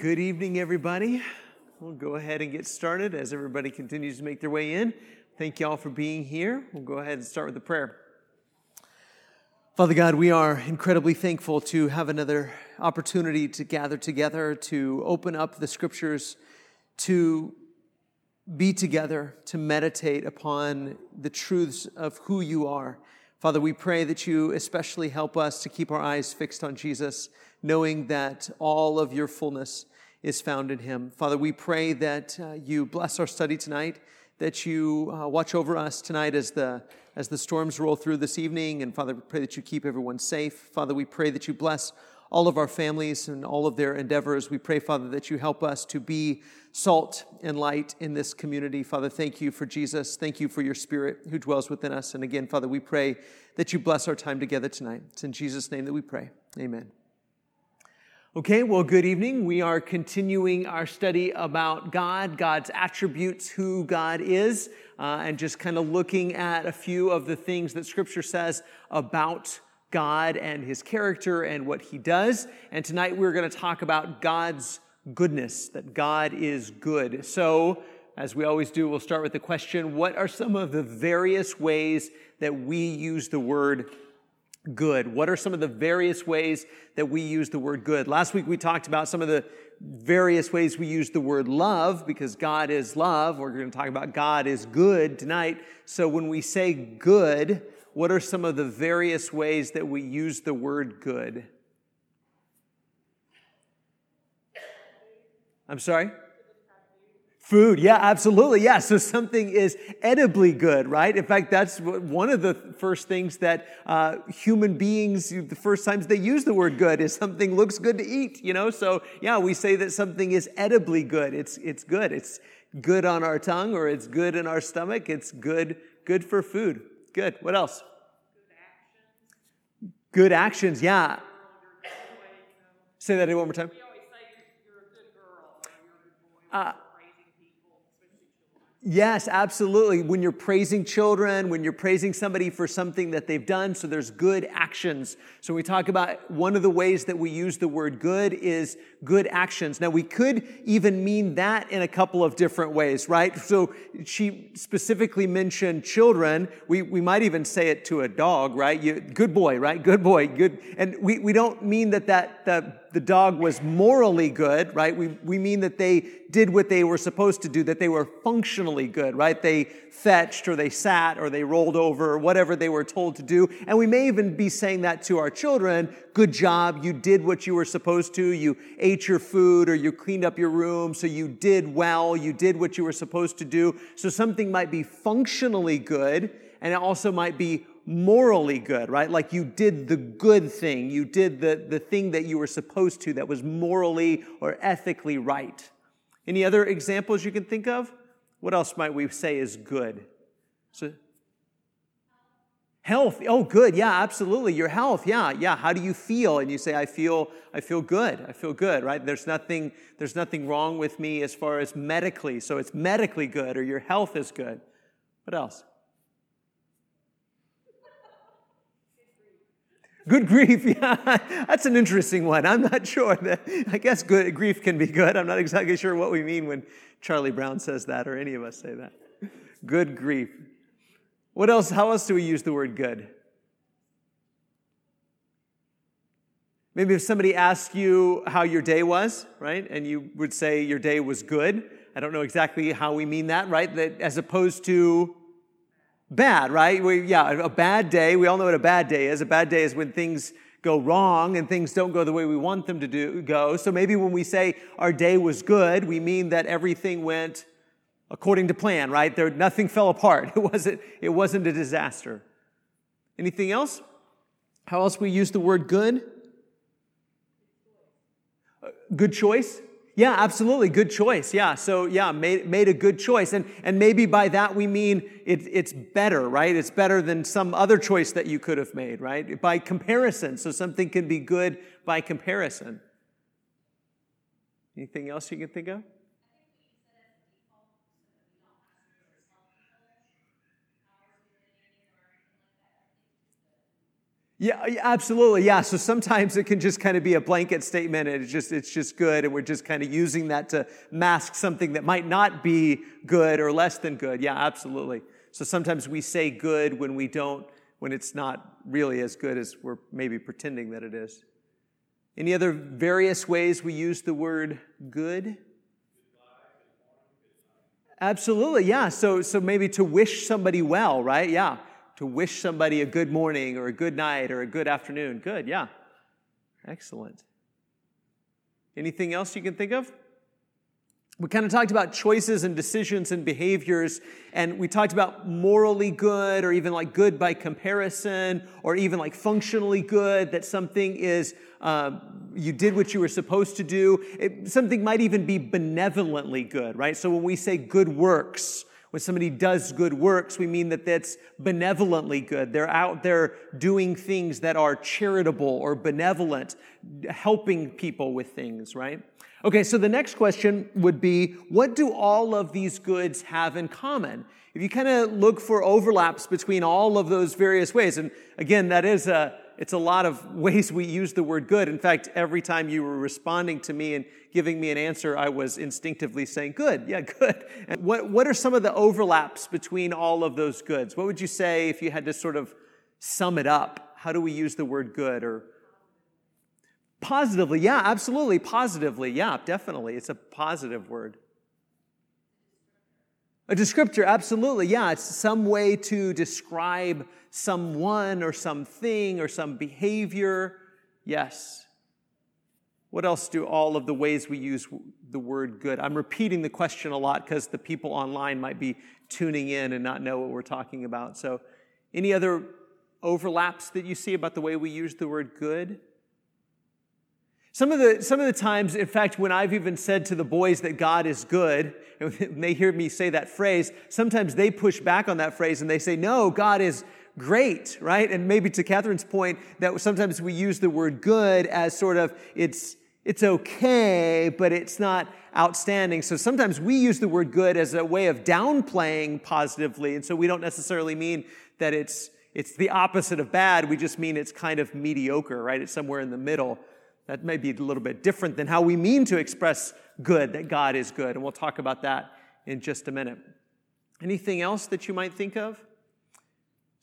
Good evening, everybody. We'll go ahead and get started as everybody continues to make their way in. Thank you all for being here. We'll go ahead and start with the prayer. Father God, we are incredibly thankful to have another opportunity to gather together, to open up the scriptures, to be together, to meditate upon the truths of who you are. Father, we pray that you especially help us to keep our eyes fixed on Jesus knowing that all of your fullness is found in him. Father, we pray that uh, you bless our study tonight, that you uh, watch over us tonight as the as the storms roll through this evening. And Father, we pray that you keep everyone safe. Father, we pray that you bless all of our families and all of their endeavors. We pray, Father, that you help us to be salt and light in this community. Father, thank you for Jesus. Thank you for your spirit who dwells within us. And again, Father, we pray that you bless our time together tonight. It's in Jesus' name that we pray. Amen. Okay, well, good evening. We are continuing our study about God, God's attributes, who God is, uh, and just kind of looking at a few of the things that Scripture says about God and His character and what He does. And tonight we're going to talk about God's goodness, that God is good. So, as we always do, we'll start with the question What are some of the various ways that we use the word good? What are some of the various ways that we use the word good? Last week we talked about some of the various ways we use the word love because God is love. We're going to talk about God is good tonight. So when we say good, what are some of the various ways that we use the word good? I'm sorry? Food, yeah, absolutely. Yeah, so something is edibly good, right? In fact, that's one of the first things that uh, human beings, the first times they use the word good, is something looks good to eat, you know? So, yeah, we say that something is edibly good. It's, it's good. It's good on our tongue or it's good in our stomach. It's good, good for food. Good. What else? Good actions, Good actions. yeah. Say that one more time. Uh, Yes, absolutely. When you're praising children, when you're praising somebody for something that they've done, so there's good actions. So we talk about one of the ways that we use the word good is good actions. Now we could even mean that in a couple of different ways, right? So she specifically mentioned children. We, we might even say it to a dog, right? You, good boy, right? Good boy, good. And we, we don't mean that that, that the dog was morally good, right? We, we mean that they did what they were supposed to do, that they were functionally good, right? They fetched or they sat or they rolled over or whatever they were told to do. And we may even be saying that to our children. Good job. You did what you were supposed to. You ate your food or you cleaned up your room. So you did well. You did what you were supposed to do. So something might be functionally good and it also might be morally good, right? Like you did the good thing. You did the, the thing that you were supposed to that was morally or ethically right. Any other examples you can think of? What else might we say is good? So, health. Oh, good. Yeah, absolutely. Your health. Yeah, yeah. How do you feel? And you say, I feel, I feel good. I feel good, right? There's nothing, there's nothing wrong with me as far as medically. So it's medically good or your health is good. What else? Good grief, yeah, that's an interesting one. I'm not sure that, I guess good grief can be good. I'm not exactly sure what we mean when Charlie Brown says that or any of us say that. Good grief. What else, how else do we use the word good? Maybe if somebody asked you how your day was, right, and you would say your day was good. I don't know exactly how we mean that, right? That as opposed to bad, right? We, yeah, a bad day. We all know what a bad day is. A bad day is when things go wrong and things don't go the way we want them to do, go. So maybe when we say our day was good, we mean that everything went according to plan, right? There, nothing fell apart. It wasn't, it wasn't a disaster. Anything else? How else we use the word good? Uh, good choice. Yeah, absolutely. Good choice. Yeah. So, yeah, made, made a good choice. And, and maybe by that we mean it, it's better, right? It's better than some other choice that you could have made, right? By comparison. So something can be good by comparison. Anything else you can think of? Yeah, absolutely. Yeah. So sometimes it can just kind of be a blanket statement and it's just, it's just good. And we're just kind of using that to mask something that might not be good or less than good. Yeah, absolutely. So sometimes we say good when we don't, when it's not really as good as we're maybe pretending that it is. Any other various ways we use the word good? Absolutely, yeah. So, so maybe to wish somebody well, right? Yeah to wish somebody a good morning or a good night or a good afternoon. Good, yeah. Excellent. Anything else you can think of? We kind of talked about choices and decisions and behaviors, and we talked about morally good or even like good by comparison or even like functionally good, that something is, uh, you did what you were supposed to do. It, something might even be benevolently good, right? So when we say good works, when somebody does good works, we mean that that's benevolently good. They're out there doing things that are charitable or benevolent, helping people with things, right? Okay, so the next question would be what do all of these goods have in common? If you kind of look for overlaps between all of those various ways, and again, that is a it's a lot of ways we use the word good. In fact, every time you were responding to me and giving me an answer, I was instinctively saying, Good, yeah, good. And what, what are some of the overlaps between all of those goods? What would you say if you had to sort of sum it up? How do we use the word good or positively? Yeah, absolutely. Positively. Yeah, definitely. It's a positive word. A descriptor, absolutely. Yeah, it's some way to describe someone or something or some behavior. Yes. What else do all of the ways we use the word good? I'm repeating the question a lot because the people online might be tuning in and not know what we're talking about. So, any other overlaps that you see about the way we use the word good? Some of, the, some of the times, in fact, when I've even said to the boys that God is good, and they hear me say that phrase, sometimes they push back on that phrase and they say, no, God is great, right? And maybe to Catherine's point, that sometimes we use the word good as sort of, it's, it's okay, but it's not outstanding. So sometimes we use the word good as a way of downplaying positively. And so we don't necessarily mean that it's, it's the opposite of bad. We just mean it's kind of mediocre, right? It's somewhere in the middle. That may be a little bit different than how we mean to express good, that God is good. And we'll talk about that in just a minute. Anything else that you might think of?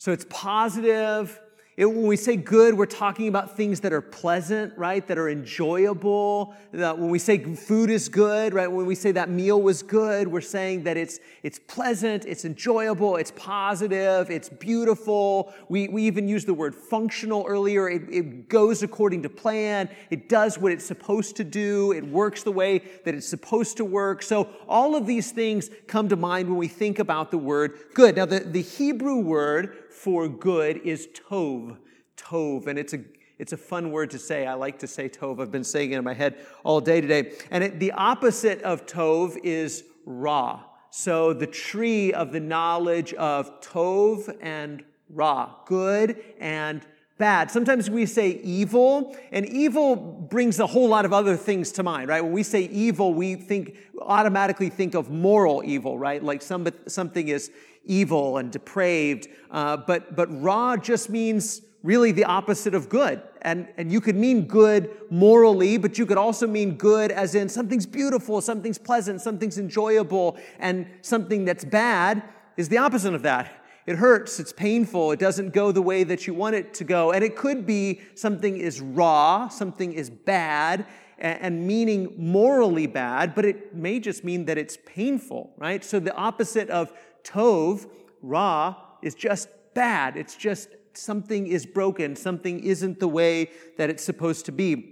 So it's positive, it, when we say good, we're talking about things that are pleasant, right? That are enjoyable. That when we say food is good, right? When we say that meal was good, we're saying that it's, it's pleasant, it's enjoyable, it's positive, it's beautiful. We, we even used the word functional earlier. It, it goes according to plan. It does what it's supposed to do. It works the way that it's supposed to work. So all of these things come to mind when we think about the word good. Now, the, the Hebrew word for good is tov. Tov. And it's a it's a fun word to say. I like to say tov. I've been saying it in my head all day today. And it, the opposite of tov is ra. So the tree of the knowledge of tov and ra, good and bad. Sometimes we say evil, and evil brings a whole lot of other things to mind, right? When we say evil, we think automatically think of moral evil, right? Like some, something is evil and depraved. Uh, but, but ra just means really the opposite of good. And, and you could mean good morally, but you could also mean good as in something's beautiful, something's pleasant, something's enjoyable, and something that's bad is the opposite of that. It hurts, it's painful, it doesn't go the way that you want it to go. And it could be something is ra, something is bad, and meaning morally bad, but it may just mean that it's painful, right? So the opposite of tov, ra, is just bad. It's just something is broken, something isn't the way that it's supposed to be.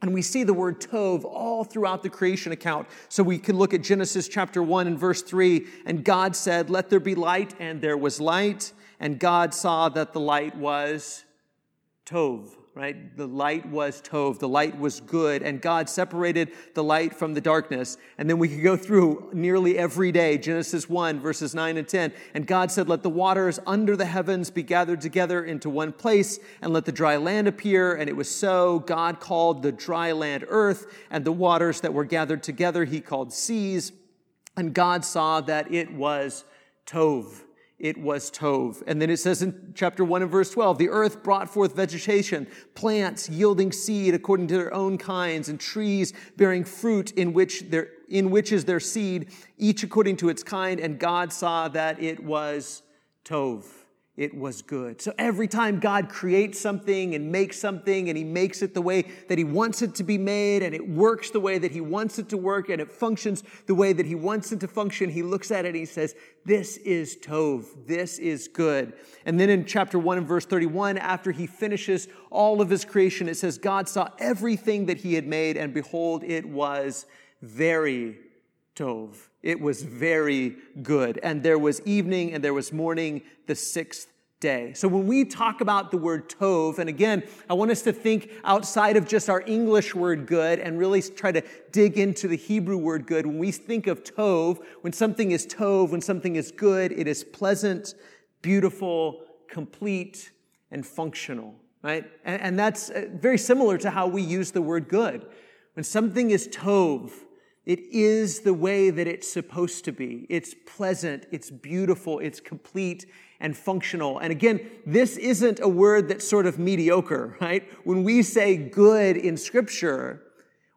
And we see the word tov all throughout the creation account. So we can look at Genesis chapter 1 and verse 3. And God said, Let there be light, and there was light. And God saw that the light was tov right? The light was Tov, the light was good, and God separated the light from the darkness. And then we could go through nearly every day, Genesis 1, verses 9 and 10. And God said, Let the waters under the heavens be gathered together into one place, and let the dry land appear. And it was so. God called the dry land earth, and the waters that were gathered together he called seas. And God saw that it was Tov. It was Tov. And then it says in chapter 1 and verse 12, the earth brought forth vegetation, plants yielding seed according to their own kinds, and trees bearing fruit in which, there, in which is their seed, each according to its kind. And God saw that it was Tov it was good. So every time God creates something and makes something and he makes it the way that he wants it to be made and it works the way that he wants it to work and it functions the way that he wants it to function, he looks at it and he says, this is Tov. This is good. And then in chapter 1 and verse 31, after he finishes all of his creation, it says, God saw everything that he had made and behold, it was very Tov. It was very good. And there was evening and there was morning the sixth day. So when we talk about the word tov, and again, I want us to think outside of just our English word good and really try to dig into the Hebrew word good. When we think of tov, when something is tov, when something is good, it is pleasant, beautiful, complete, and functional, right? And, and that's uh, very similar to how we use the word good. When something is tov, it is the way that it's supposed to be. It's pleasant, it's beautiful, it's complete and functional. And again, this isn't a word that's sort of mediocre, right? When we say good in scripture,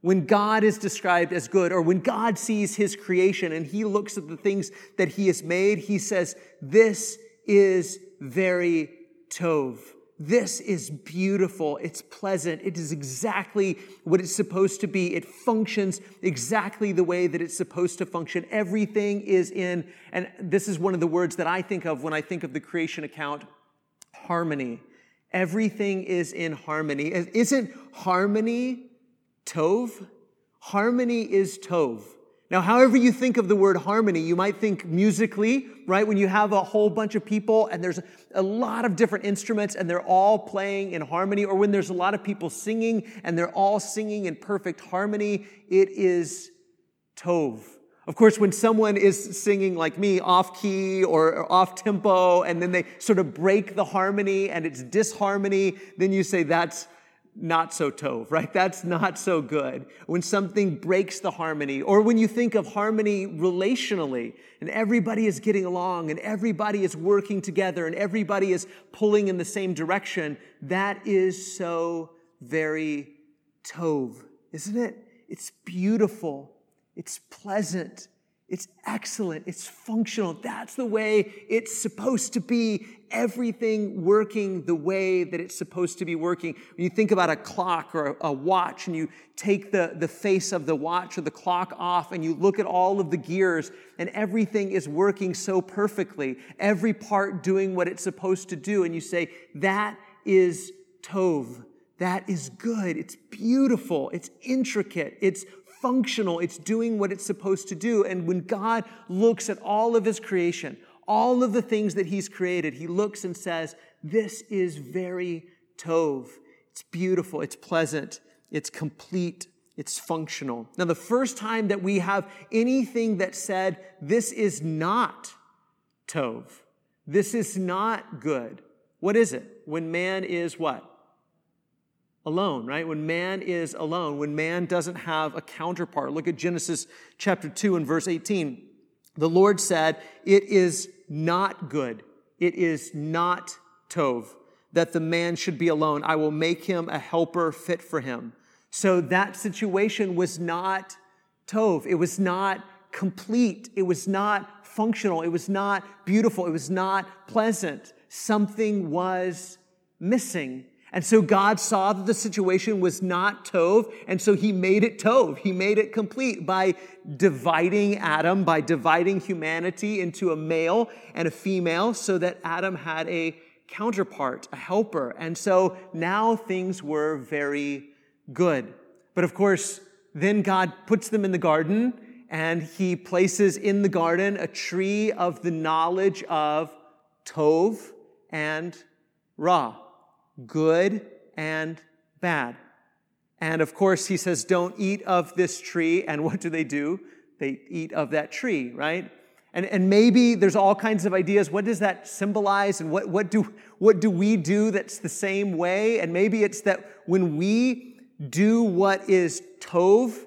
when God is described as good, or when God sees his creation and he looks at the things that he has made, he says, This is very Tov. This is beautiful. It's pleasant. It is exactly what it's supposed to be. It functions exactly the way that it's supposed to function. Everything is in, and this is one of the words that I think of when I think of the creation account harmony. Everything is in harmony. Isn't harmony Tov? Harmony is Tov. Now, however you think of the word harmony, you might think musically, right? When you have a whole bunch of people and there's a lot of different instruments and they're all playing in harmony, or when there's a lot of people singing and they're all singing in perfect harmony, it is tov. Of course, when someone is singing like me off key or off tempo and then they sort of break the harmony and it's disharmony, then you say that's not so tov, right? That's not so good. When something breaks the harmony, or when you think of harmony relationally, and everybody is getting along, and everybody is working together, and everybody is pulling in the same direction, that is so very tov, isn't it? It's beautiful, it's pleasant, it's excellent. It's functional. That's the way it's supposed to be. Everything working the way that it's supposed to be working. When you think about a clock or a, watch and you take the, the face of the watch or the clock off and you look at all of the gears and everything is working so perfectly, every part doing what it's supposed to do, and you say, that is Tov. That is good. It's beautiful. It's intricate. It's functional, it's doing what it's supposed to do. And when God looks at all of his creation, all of the things that he's created, he looks and says, This is very Tov. It's beautiful, it's pleasant, it's complete, it's functional. Now, the first time that we have anything that said, This is not Tov, this is not good, what is it? When man is what? Alone, right? When man is alone, when man doesn't have a counterpart. Look at Genesis chapter 2 and verse 18. The Lord said, It is not good, it is not Tov that the man should be alone. I will make him a helper fit for him. So that situation was not Tov. It was not complete. It was not functional. It was not beautiful. It was not pleasant. Something was missing. And so God saw that the situation was not Tov, and so he made it Tov. He made it complete by dividing Adam, by dividing humanity into a male and a female, so that Adam had a counterpart, a helper. And so now things were very good. But of course, then God puts them in the garden, and he places in the garden a tree of the knowledge of Tov and Ra good and bad. And of course, he says, don't eat of this tree. And what do they do? They eat of that tree, right? And, and maybe there's all kinds of ideas. What does that symbolize? And what, what, do, what do we do that's the same way? And maybe it's that when we do what is tov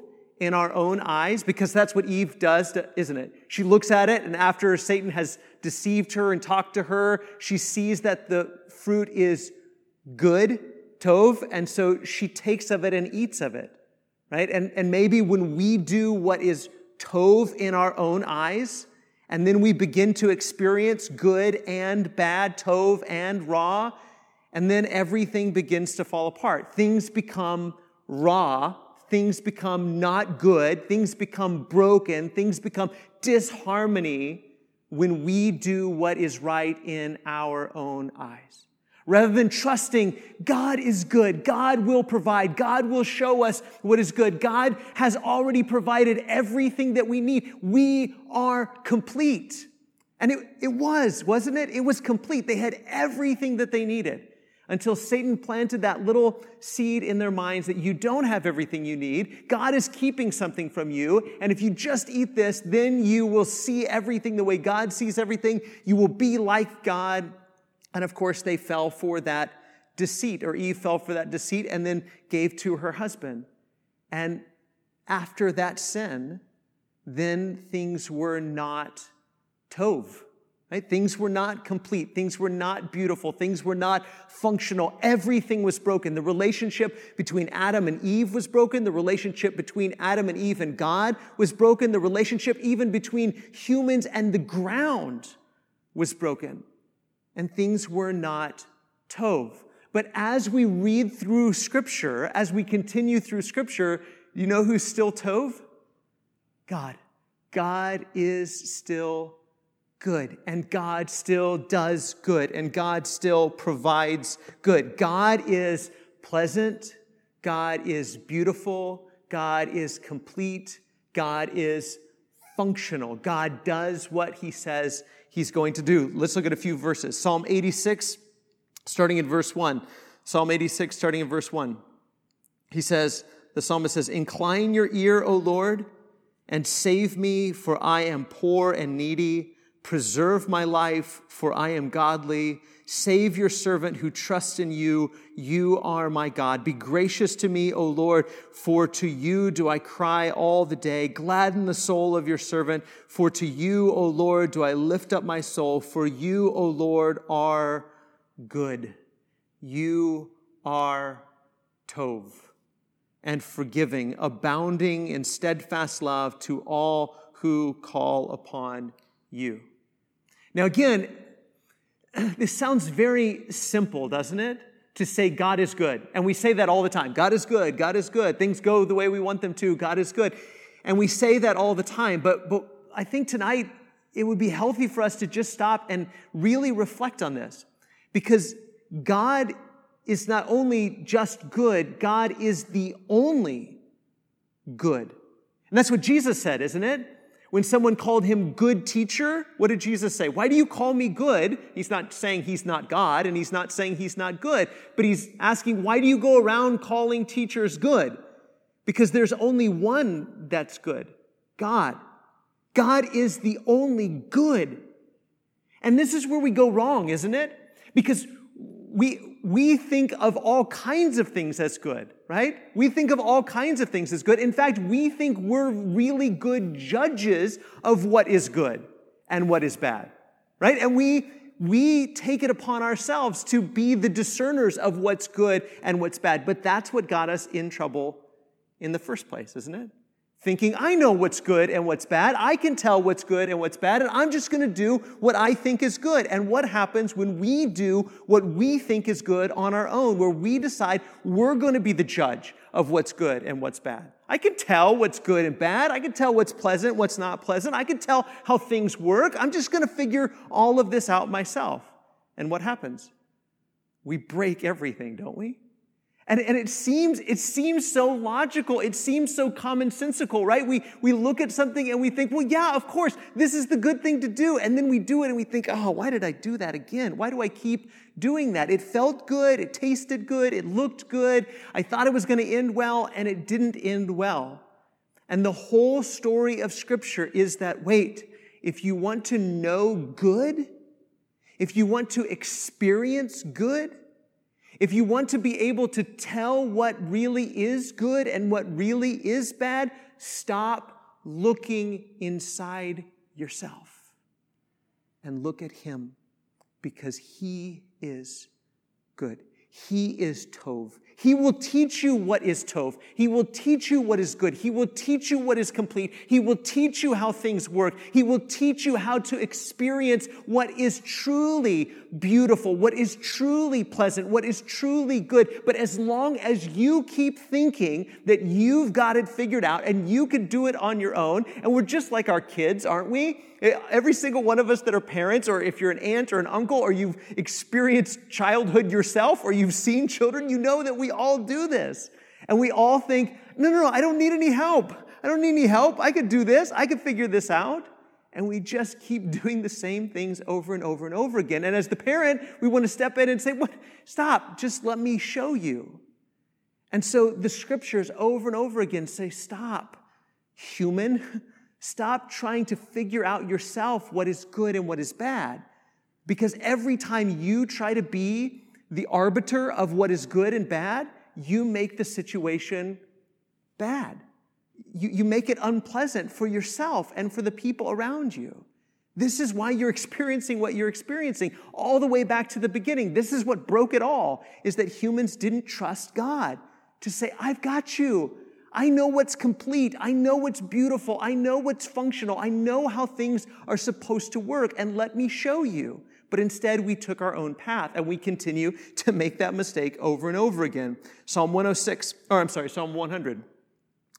in our own eyes because that's what Eve does, isn't it? She looks at it, and after Satan has deceived her and talked to her, she sees that the fruit is good, tov, and so she takes of it and eats of it, right? And, and maybe when we do what is tov in our own eyes, and then we begin to experience good and bad, tov and ra, and then everything begins to fall apart. Things become ra, things become not good, things become broken, things become disharmony when we do what is right in our own eyes. Rather than trusting God is good, God will provide, God will show us what is good, God has already provided everything that we need. We are complete. And it, it was, wasn't it? It was complete. They had everything that they needed until Satan planted that little seed in their minds that you don't have everything you need. God is keeping something from you. And if you just eat this, then you will see everything the way God sees everything. You will be like God. And of course, they fell for that deceit, or Eve fell for that deceit and then gave to her husband. And after that sin, then things were not tov. Right? Things were not complete. Things were not beautiful. Things were not functional. Everything was broken. The relationship between Adam and Eve was broken. The relationship between Adam and Eve and God was broken. The relationship even between humans and the ground was broken. And things were not tov. But as we read through scripture, as we continue through scripture, you know who's still tov? God. God is still good, and God still does good, and God still provides good. God is pleasant, God is beautiful, God is complete, God is functional. God does what he says he's going to do. Let's look at a few verses. Psalm 86, starting in verse 1. Psalm 86, starting in verse 1. He says, the psalmist says, Incline your ear, O Lord, and save me, for I am poor and needy. Preserve my life, for I am godly. Save your servant who trusts in you. You are my God. Be gracious to me, O Lord, for to you do I cry all the day. Gladden the soul of your servant, for to you, O Lord, do I lift up my soul. For you, O Lord, are good. You are Tov and forgiving, abounding in steadfast love to all who call upon you. Now, again, this sounds very simple, doesn't it? To say God is good. And we say that all the time God is good, God is good. Things go the way we want them to, God is good. And we say that all the time. But, but I think tonight it would be healthy for us to just stop and really reflect on this. Because God is not only just good, God is the only good. And that's what Jesus said, isn't it? When someone called him good teacher, what did Jesus say? Why do you call me good? He's not saying he's not God and he's not saying he's not good, but he's asking, why do you go around calling teachers good? Because there's only one that's good God. God is the only good. And this is where we go wrong, isn't it? Because we, we think of all kinds of things as good, right? We think of all kinds of things as good. In fact, we think we're really good judges of what is good and what is bad, right? And we, we take it upon ourselves to be the discerners of what's good and what's bad. But that's what got us in trouble in the first place, isn't it? Thinking, I know what's good and what's bad. I can tell what's good and what's bad, and I'm just going to do what I think is good. And what happens when we do what we think is good on our own, where we decide we're going to be the judge of what's good and what's bad? I can tell what's good and bad. I can tell what's pleasant, what's not pleasant. I can tell how things work. I'm just going to figure all of this out myself. And what happens? We break everything, don't we? And, and it seems it seems so logical. It seems so commonsensical, right? We we look at something and we think, well, yeah, of course, this is the good thing to do. And then we do it and we think, oh, why did I do that again? Why do I keep doing that? It felt good, it tasted good, it looked good. I thought it was going to end well, and it didn't end well. And the whole story of Scripture is that wait, if you want to know good, if you want to experience good, If you want to be able to tell what really is good and what really is bad, stop looking inside yourself and look at Him because He is good. He is Tov. He will teach you what is Tov. He will teach you what is good. He will teach you what is complete. He will teach you how things work. He will teach you how to experience what is truly beautiful, what is truly pleasant, what is truly good. But as long as you keep thinking that you've got it figured out and you can do it on your own, and we're just like our kids, aren't we? Eh, every single one of us that are parents, or if you're an aunt or an uncle, or you've experienced childhood yourself, or you've seen children, you know that we all do this. And we all think, no, no, no, I don't need any help. I don't need any help. I could do this. I could figure this out. And we just keep doing the same things over and over and over again. And as the parent, we want to step in and say, what? Stop. Just let me show you. And so the scriptures over and over again say, stop, human. Stop trying to figure out yourself what is good and what is bad. Because every time you try to be the arbiter of what is good and bad, you make the situation bad. You, you make it unpleasant for yourself and for the people around you. This is why you're experiencing what you're experiencing all the way back to the beginning. This is what broke it all is that humans didn't trust God to say, I've got you. I know what's complete. I know what's beautiful. I know what's functional. I know how things are supposed to work, and let me show you. But instead, we took our own path, and we continue to make that mistake over and over again. Psalm 106, or I'm sorry, Psalm 100.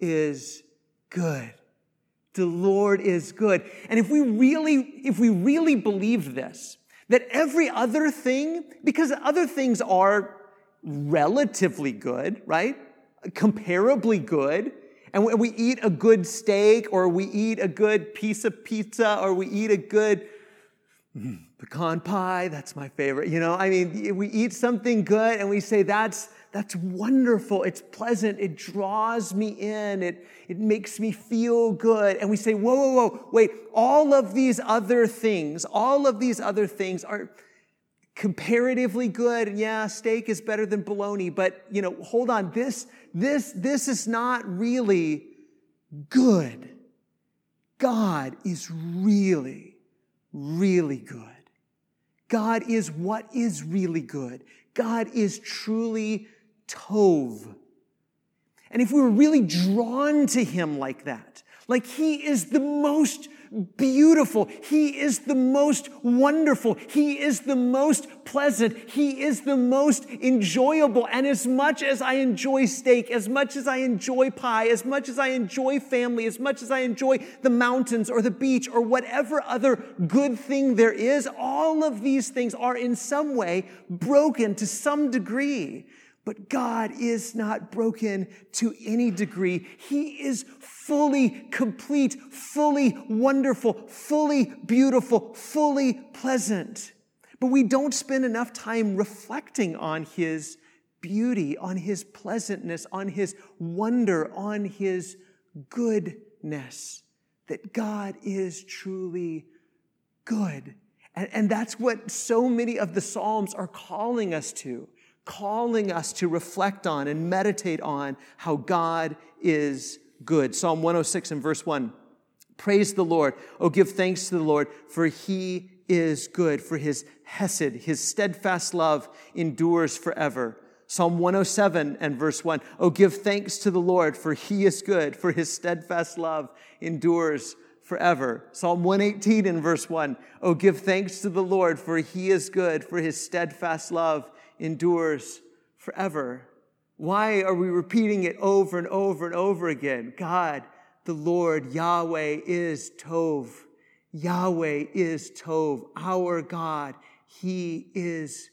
is good. The Lord is good. And if we really, if we really believe this, that every other thing, because other things are relatively good, right? Comparably good. And when we eat a good steak, or we eat a good piece of pizza, or we eat a good mm, pecan pie. That's my favorite. You know, I mean, we eat something good and we say, that's, that's wonderful. It's pleasant. It draws me in. It, it makes me feel good. And we say, whoa, whoa, whoa, wait, all of these other things, all of these other things are comparatively good. Yeah, steak is better than bologna, but you know, hold on. This, this, this is not really good. God is really, really good. God is what is really good. God is truly Tov. And if we were really drawn to him like that, like he is the most beautiful. He is the most wonderful. He is the most pleasant. He is the most enjoyable. And as much as I enjoy steak, as much as I enjoy pie, as much as I enjoy family, as much as I enjoy the mountains or the beach or whatever other good thing there is, all of these things are in some way broken to some degree. But God is not broken to any degree. He is fully complete, fully wonderful, fully beautiful, fully pleasant. But we don't spend enough time reflecting on His beauty, on His pleasantness, on His wonder, on His goodness. That God is truly good. And, and that's what so many of the Psalms are calling us to calling us to reflect on and meditate on how God is good. Psalm 106 and verse 1. Praise the Lord. Oh, give thanks to the Lord, for he is good, for his hesed, his steadfast love endures forever. Psalm 107 and verse 1. Oh, give thanks to the Lord, for he is good, for his steadfast love endures forever. Psalm 118 and verse 1. Oh, give thanks to the Lord, for he is good, for his steadfast love endures forever. Why are we repeating it over and over and over again? God, the Lord, Yahweh is Tov. Yahweh is Tov. Our God, He is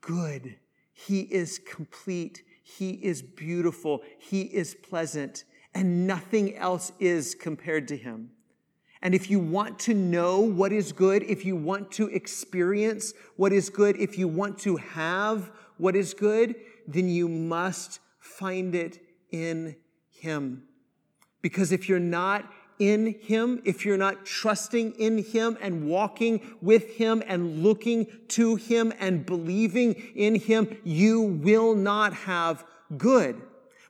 good. He is complete. He is beautiful. He is pleasant. And nothing else is compared to him. And if you want to know what is good, if you want to experience what is good, if you want to have what is good, then you must find it in Him. Because if you're not in Him, if you're not trusting in Him and walking with Him and looking to Him and believing in Him, you will not have good.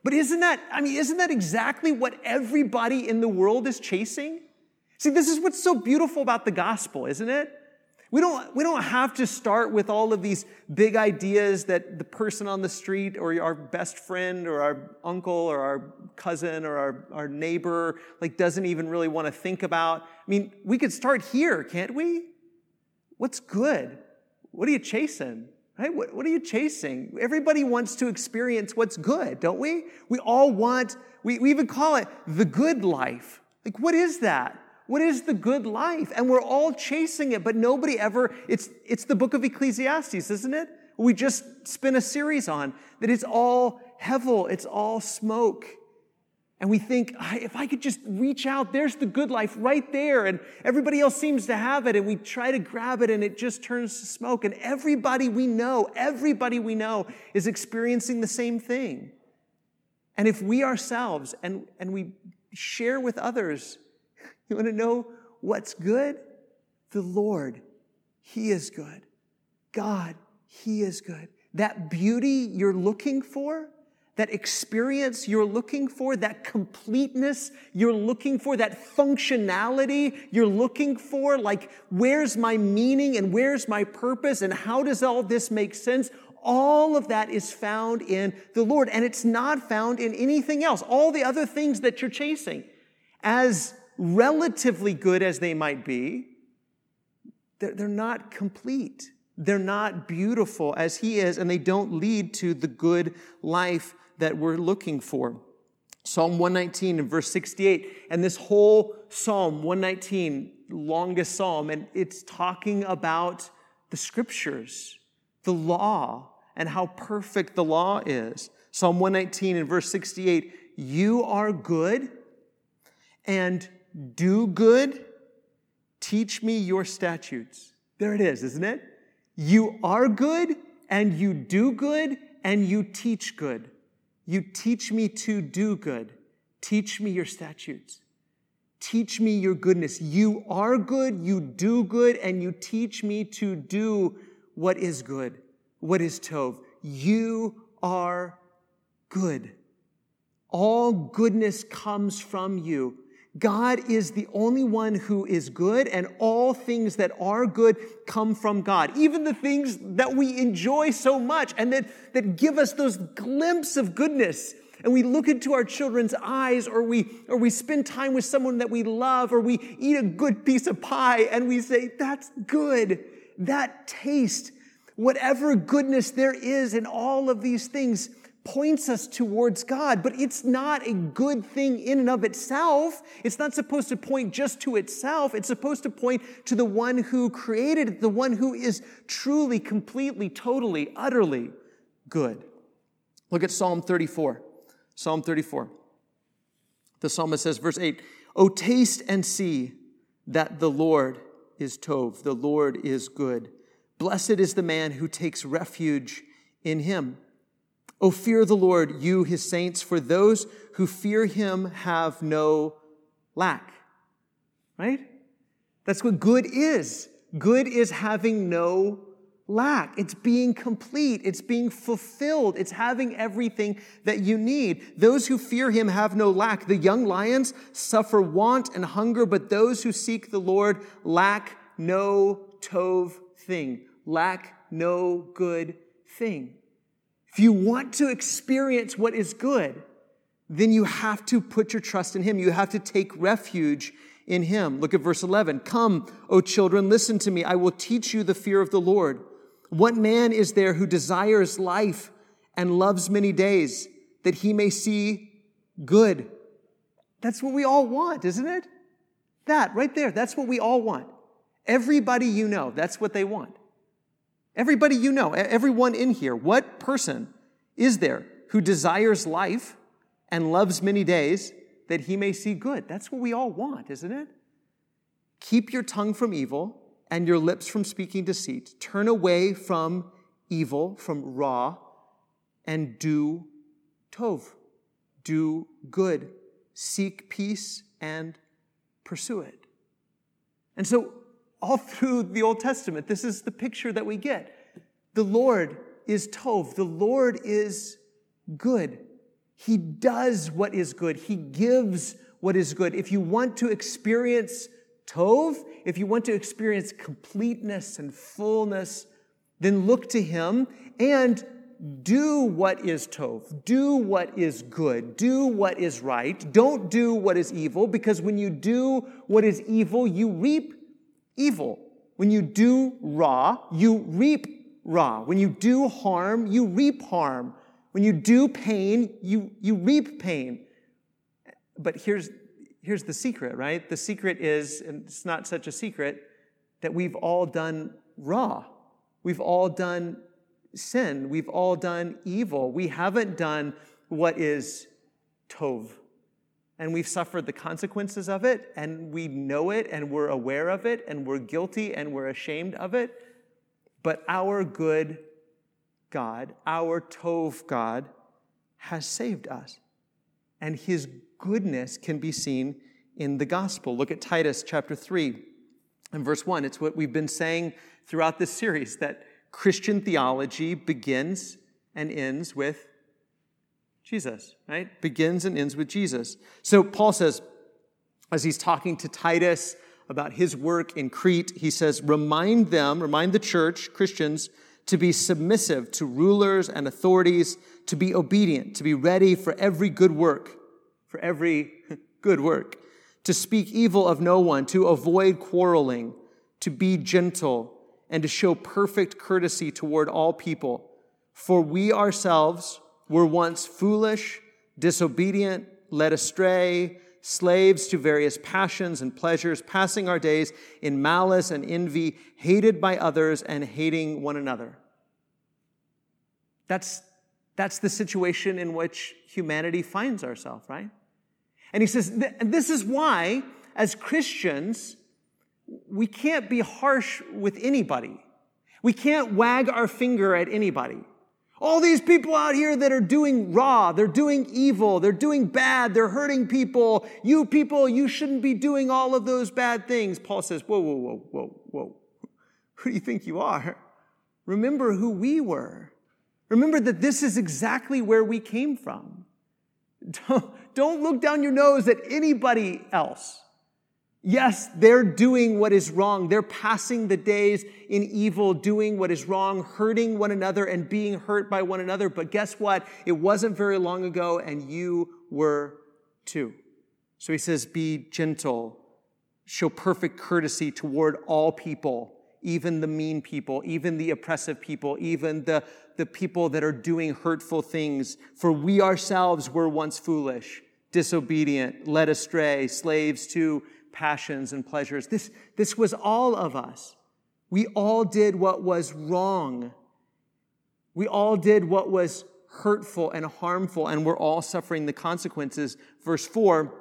But isn't that, I mean, isn't that exactly what everybody in the world is chasing? See, this is what's so beautiful about the gospel, isn't it? We don't, we don't have to start with all of these big ideas that the person on the street or our best friend or our uncle or our cousin or our, our neighbor like doesn't even really want to think about. I mean, we could start here, can't we? What's good? What are you chasing? Right? What, what are you chasing? Everybody wants to experience what's good, don't we? We all want, we, we even call it the good life. Like, what is that? What is the good life? And we're all chasing it, but nobody ever, it's, it's the book of Ecclesiastes, isn't it? We just spin a series on that it's all hevel, it's all smoke. And we think, if I could just reach out, there's the good life right there. And everybody else seems to have it. And we try to grab it and it just turns to smoke. And everybody we know, everybody we know is experiencing the same thing. And if we ourselves and, and we share with others you want to know what's good? The Lord, He is good. God, He is good. That beauty you're looking for, that experience you're looking for, that completeness you're looking for, that functionality you're looking for, like where's my meaning and where's my purpose and how does all this make sense? All of that is found in the Lord and it's not found in anything else. All the other things that you're chasing. As relatively good as they might be, they're, they're not complete. They're not beautiful as He is, and they don't lead to the good life that we're looking for. Psalm 119 and verse 68, and this whole Psalm 119, longest psalm, and it's talking about the scriptures, the law, and how perfect the law is. Psalm 119 and verse 68, you are good and do good, teach me your statutes. There it is, isn't it? You are good and you do good and you teach good. You teach me to do good. Teach me your statutes. Teach me your goodness. You are good, you do good, and you teach me to do what is good, what is Tov. You are good. All goodness comes from you. God is the only one who is good, and all things that are good come from God. Even the things that we enjoy so much and that, that give us those glimpses of goodness. And we look into our children's eyes, or we, or we spend time with someone that we love, or we eat a good piece of pie and we say, That's good. That taste, whatever goodness there is in all of these things, points us towards God, but it's not a good thing in and of itself. It's not supposed to point just to itself. It's supposed to point to the one who created it, the one who is truly, completely, totally, utterly good. Look at Psalm 34. Psalm 34. The psalmist says, verse 8, Oh, taste and see that the Lord is Tov, the Lord is good. Blessed is the man who takes refuge in him. O fear the Lord, you his saints, for those who fear him have no lack. Right? That's what good is. Good is having no lack. It's being complete. It's being fulfilled. It's having everything that you need. Those who fear him have no lack. The young lions suffer want and hunger, but those who seek the Lord lack no tov thing, lack no good thing. If you want to experience what is good, then you have to put your trust in Him. You have to take refuge in Him. Look at verse 11. Come, O children, listen to me. I will teach you the fear of the Lord. What man is there who desires life and loves many days that he may see good? That's what we all want, isn't it? That right there, that's what we all want. Everybody you know, that's what they want. Everybody you know, everyone in here, what person is there who desires life and loves many days that he may see good? That's what we all want, isn't it? Keep your tongue from evil and your lips from speaking deceit. Turn away from evil, from ra, and do tov. Do good. Seek peace and pursue it. And so, all through the Old Testament, this is the picture that we get. The Lord is Tov, the Lord is good. He does what is good, He gives what is good. If you want to experience Tov, if you want to experience completeness and fullness, then look to Him and do what is Tov. Do what is good. Do what is right. Don't do what is evil, because when you do what is evil, you reap evil. When you do ra, you reap ra. When you do harm, you reap harm. When you do pain, you, you reap pain. But here's, here's the secret, right? The secret is, and it's not such a secret, that we've all done ra. We've all done sin. We've all done evil. We haven't done what is tov. And we've suffered the consequences of it, and we know it, and we're aware of it, and we're guilty, and we're ashamed of it. But our good God, our Tov God, has saved us. And his goodness can be seen in the gospel. Look at Titus chapter 3 and verse 1. It's what we've been saying throughout this series that Christian theology begins and ends with Jesus, right? Begins and ends with Jesus. So Paul says, as he's talking to Titus about his work in Crete, he says, remind them, remind the church, Christians, to be submissive to rulers and authorities, to be obedient, to be ready for every good work, for every good work, to speak evil of no one, to avoid quarreling, to be gentle, and to show perfect courtesy toward all people. For we ourselves were once foolish, disobedient, led astray, slaves to various passions and pleasures, passing our days in malice and envy, hated by others and hating one another. That's, that's the situation in which humanity finds ourselves, right? And he says, this is why, as Christians, we can't be harsh with anybody. We can't wag our finger at anybody. All these people out here that are doing ra, they're doing evil, they're doing bad, they're hurting people. You people, you shouldn't be doing all of those bad things. Paul says, Whoa, whoa, whoa, whoa, whoa. Who do you think you are? Remember who we were. Remember that this is exactly where we came from. Don't, don't look down your nose at anybody else. Yes, they're doing what is wrong. They're passing the days in evil, doing what is wrong, hurting one another and being hurt by one another. But guess what? It wasn't very long ago, and you were too. So he says, Be gentle, show perfect courtesy toward all people, even the mean people, even the oppressive people, even the, the people that are doing hurtful things. For we ourselves were once foolish, disobedient, led astray, slaves to passions and pleasures. This, this was all of us. We all did what was wrong. We all did what was hurtful and harmful, and we're all suffering the consequences. Verse 4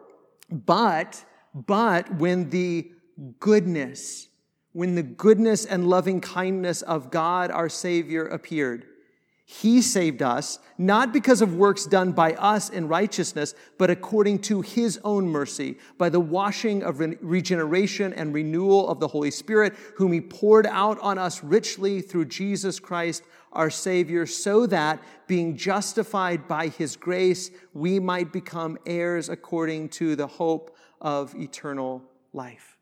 But, but when the goodness, when the goodness and loving kindness of God our Savior appeared, he saved us, not because of works done by us in righteousness, but according to His own mercy, by the washing of re- regeneration and renewal of the Holy Spirit, whom He poured out on us richly through Jesus Christ, our Savior, so that, being justified by His grace, we might become heirs according to the hope of eternal life.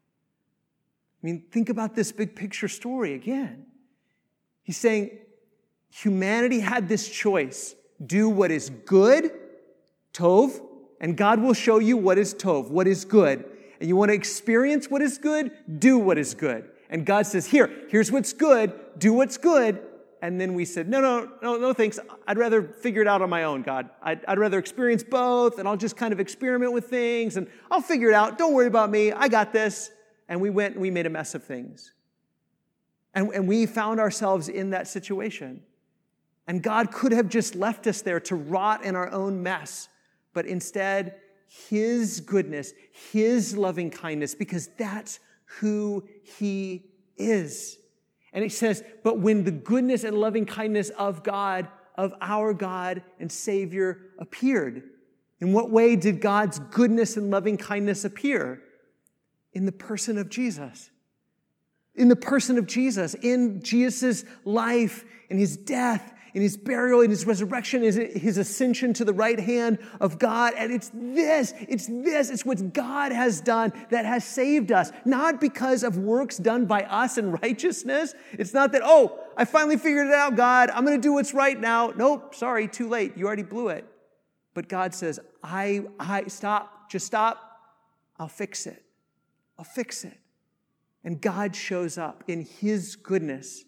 I mean, think about this big picture story again. He's saying, humanity had this choice do what is good, Tov, and God will show you what is Tov, what is good. And you want to experience what is good, do what is good. And God says, Here, here's what's good, do what's good. And then we said, No, no, no, no, thanks. I'd rather figure it out on my own, God. I'd, I'd rather experience both, and I'll just kind of experiment with things, and I'll figure it out. Don't worry about me. I got this. And we went and we made a mess of things. And, and we found ourselves in that situation. And God could have just left us there to rot in our own mess, but instead, His goodness, His loving kindness, because that's who He is. And He says, But when the goodness and loving kindness of God, of our God and Savior appeared, in what way did God's goodness and loving kindness appear? In the person of Jesus. In the person of Jesus, in Jesus' life, in his death, in his burial, in his resurrection, is it his ascension to the right hand of God. And it's this, it's this, it's what God has done that has saved us. Not because of works done by us in righteousness. It's not that, oh, I finally figured it out, God. I'm going to do what's right now. Nope, sorry, too late. You already blew it. But God says, I, I, stop, just stop. I'll fix it. I'll fix it. And God shows up in His goodness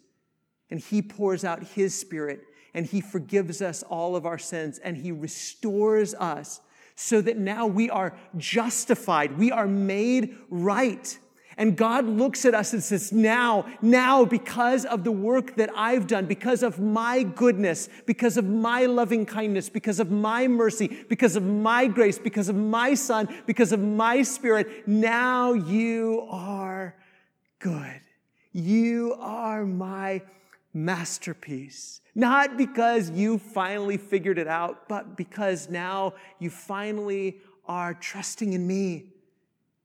and He pours out His Spirit and He forgives us all of our sins and He restores us so that now we are justified. We are made right. And God looks at us and says, now, now, because of the work that I've done, because of my goodness, because of my loving kindness, because of my mercy, because of my grace, because of my Son, because of my Spirit, now you are good. You are my masterpiece. Not because you finally figured it out, but because now you finally are trusting in me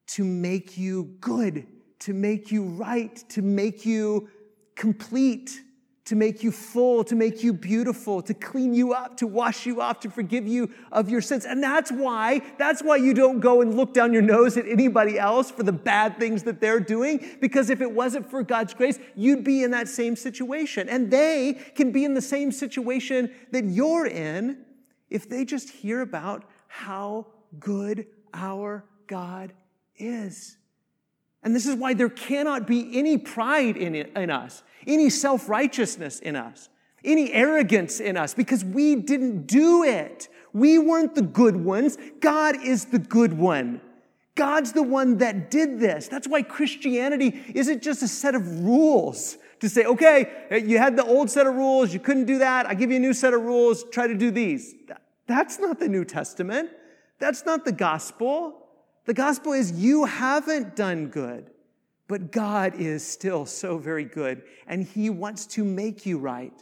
to make you good, to make you right, to make you complete to make you full, to make you beautiful, to clean you up, to wash you off, to forgive you of your sins. And that's why, that's why you don't go and look down your nose at anybody else for the bad things that they're doing. Because if it wasn't for God's grace, you'd be in that same situation. And they can be in the same situation that you're in if they just hear about how good our God is. And this is why there cannot be any pride in, it, in us any self righteousness in us, any arrogance in us, because we didn't do it. We weren't the good ones. God is the good one. God's the one that did this. That's why Christianity isn't just a set of rules to say, okay, you had the old set of rules, you couldn't do that, I give you a new set of rules, try to do these. That's not the New Testament. That's not the gospel. The gospel is you haven't done good. But God is still so very good, and He wants to make you right.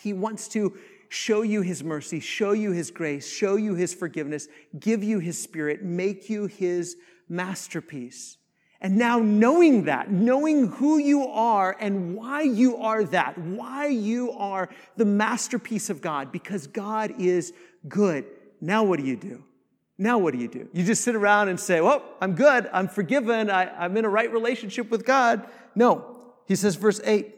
He wants to show you His mercy, show you His grace, show you His forgiveness, give you His Spirit, make you His masterpiece. And now, knowing that, knowing who you are and why you are that, why you are the masterpiece of God, because God is good. Now, what do you do? Now, what do you do? You just sit around and say, Well, I'm good. I'm forgiven. I, am in a right relationship with God. No. He says, verse 8,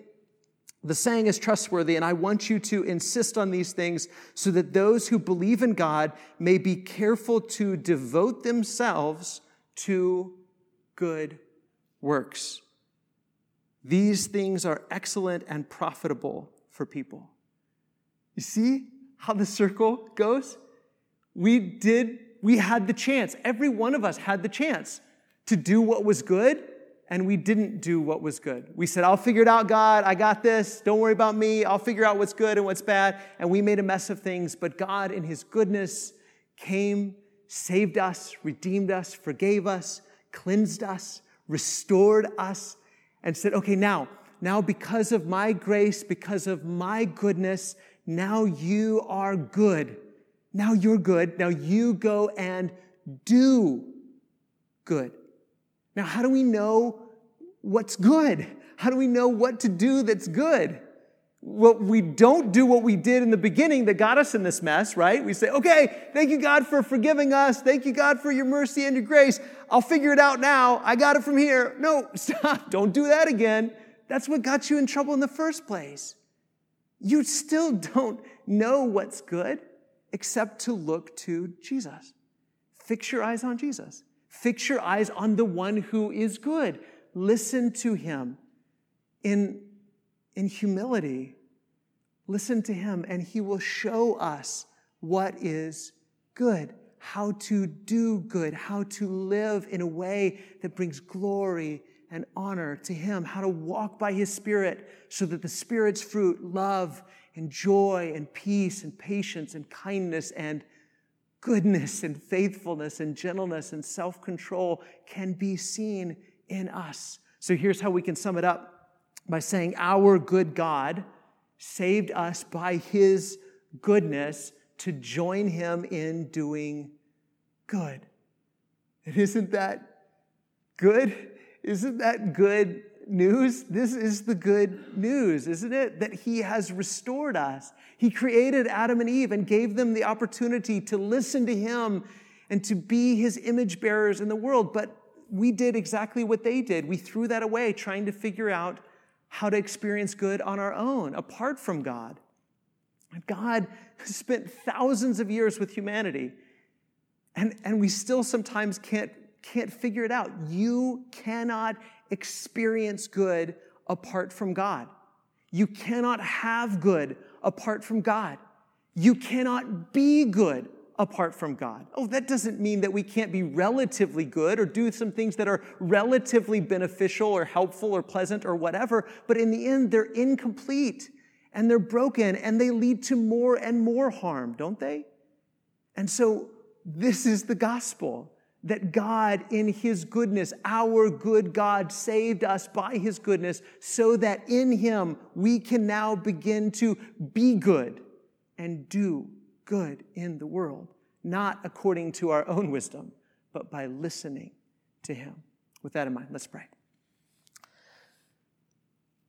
the saying is trustworthy, and I want you to insist on these things so that those who believe in God may be careful to devote themselves to good works. These things are excellent and profitable for people. You see how the circle goes? We did we had the chance. Every one of us had the chance to do what was good, and we didn't do what was good. We said, I'll figure it out, God. I got this. Don't worry about me. I'll figure out what's good and what's bad. And we made a mess of things, but God, in His goodness, came, saved us, redeemed us, forgave us, cleansed us, restored us, and said, okay, now, now because of my grace, because of my goodness, now you are good. Now you're good. Now you go and do good. Now, how do we know what's good? How do we know what to do that's good? Well, we don't do what we did in the beginning that got us in this mess, right? We say, okay, thank you, God, for forgiving us. Thank you, God, for your mercy and your grace. I'll figure it out now. I got it from here. No, stop. Don't do that again. That's what got you in trouble in the first place. You still don't know what's good except to look to Jesus. Fix your eyes on Jesus. Fix your eyes on the one who is good. Listen to him in, in humility. Listen to him, and he will show us what is good, how to do good, how to live in a way that brings glory and honor to Him, how to walk by His Spirit so that the Spirit's fruit, love and joy and peace and patience and kindness and goodness and faithfulness and gentleness and self control can be seen in us. So here's how we can sum it up by saying, Our good God saved us by His goodness to join Him in doing good. And isn't that good? Isn't that good news? This is the good news, isn't it? That He has restored us. He created Adam and Eve and gave them the opportunity to listen to Him and to be His image bearers in the world. But we did exactly what they did. We threw that away, trying to figure out how to experience good on our own, apart from God. God spent thousands of years with humanity, and, and we still sometimes can't, can't figure it out. You cannot experience good apart from God. You cannot have good apart from God. You cannot be good apart from God. Oh, that doesn't mean that we can't be relatively good or do some things that are relatively beneficial or helpful or pleasant or whatever, but in the end, they're incomplete and they're broken and they lead to more and more harm, don't they? And so, this is the gospel that God, in His goodness, our good God, saved us by His goodness so that in Him we can now begin to be good and do good in the world, not according to our own wisdom, but by listening to Him. With that in mind, let's pray.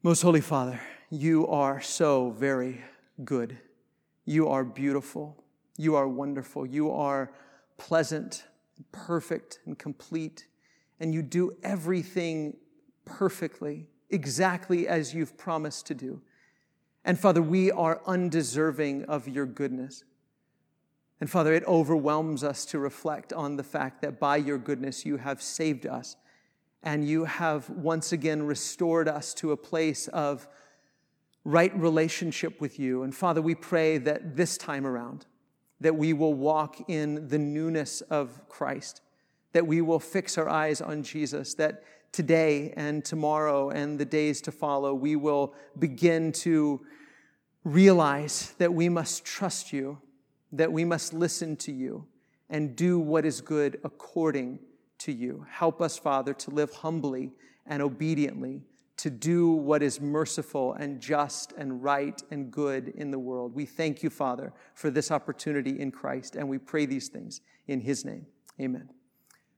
Most Holy Father, you are so very good. You are beautiful. You are wonderful. You are pleasant, perfect, and complete. And you do everything perfectly, exactly as you've promised to do. And Father, we are undeserving of your goodness. And Father, it overwhelms us to reflect on the fact that by your goodness you have saved us and you have once again restored us to a place of right relationship with you. And Father, we pray that this time around, that we will walk in the newness of Christ, that we will fix our eyes on Jesus, that today and tomorrow and the days to follow, we will begin to realize that we must trust you that we must listen to you and do what is good according to you. Help us, Father, to live humbly and obediently, to do what is merciful and just and right and good in the world. We thank you, Father, for this opportunity in Christ, and we pray these things in his name. Amen.